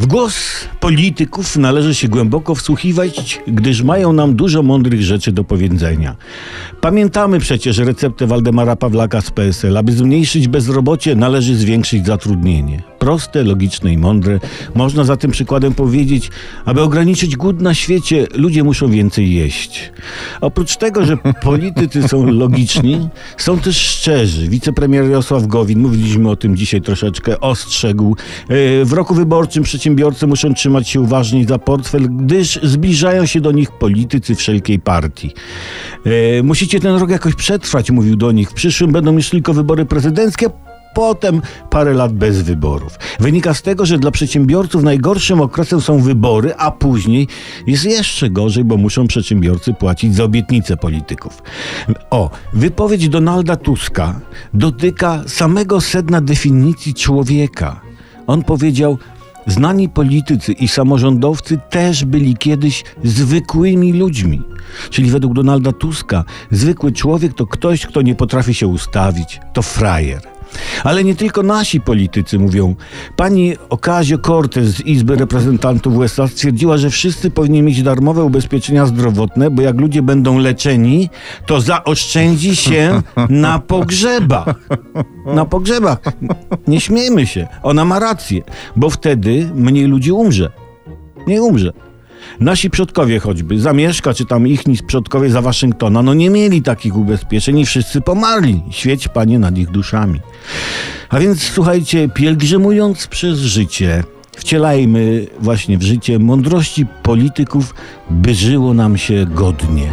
W głos polityków należy się głęboko wsłuchiwać, gdyż mają nam dużo mądrych rzeczy do powiedzenia. Pamiętamy przecież receptę Waldemara Pawlaka z PSL. Aby zmniejszyć bezrobocie, należy zwiększyć zatrudnienie. Proste, logiczne i mądre. Można za tym przykładem powiedzieć, aby ograniczyć głód na świecie, ludzie muszą więcej jeść. Oprócz tego, że politycy są logiczni, są też szczerzy. Wicepremier Jarosław Gowin, mówiliśmy o tym dzisiaj troszeczkę, ostrzegł. e, W roku wyborczym przedsiębiorcy muszą trzymać się uważniej za portfel, gdyż zbliżają się do nich politycy wszelkiej partii. E, Musicie ten rok jakoś przetrwać, mówił do nich. W przyszłym będą już tylko wybory prezydenckie, Potem parę lat bez wyborów. Wynika z tego, że dla przedsiębiorców najgorszym okresem są wybory, a później jest jeszcze gorzej, bo muszą przedsiębiorcy płacić za obietnice polityków. O, wypowiedź Donalda Tuska dotyka samego sedna definicji człowieka. On powiedział: Znani politycy i samorządowcy też byli kiedyś zwykłymi ludźmi. Czyli według Donalda Tuska zwykły człowiek to ktoś, kto nie potrafi się ustawić, to frajer. Ale nie tylko nasi politycy mówią. Pani Ocasio-Cortez z Izby Reprezentantów USA stwierdziła, że wszyscy powinni mieć darmowe ubezpieczenia zdrowotne, bo jak ludzie będą leczeni, to zaoszczędzi się na pogrzebach. Na pogrzebach. Nie śmiejmy się. Ona ma rację, bo wtedy mniej ludzi umrze. Nie umrze. Nasi przodkowie choćby, zamieszka, czy tam ich przodkowie za Waszyngtona, no nie mieli takich ubezpieczeń i wszyscy pomarli. Świeć, Panie, nad ich duszami. A więc słuchajcie, pielgrzymując przez życie, wcielajmy właśnie w życie mądrości polityków, by żyło nam się godnie.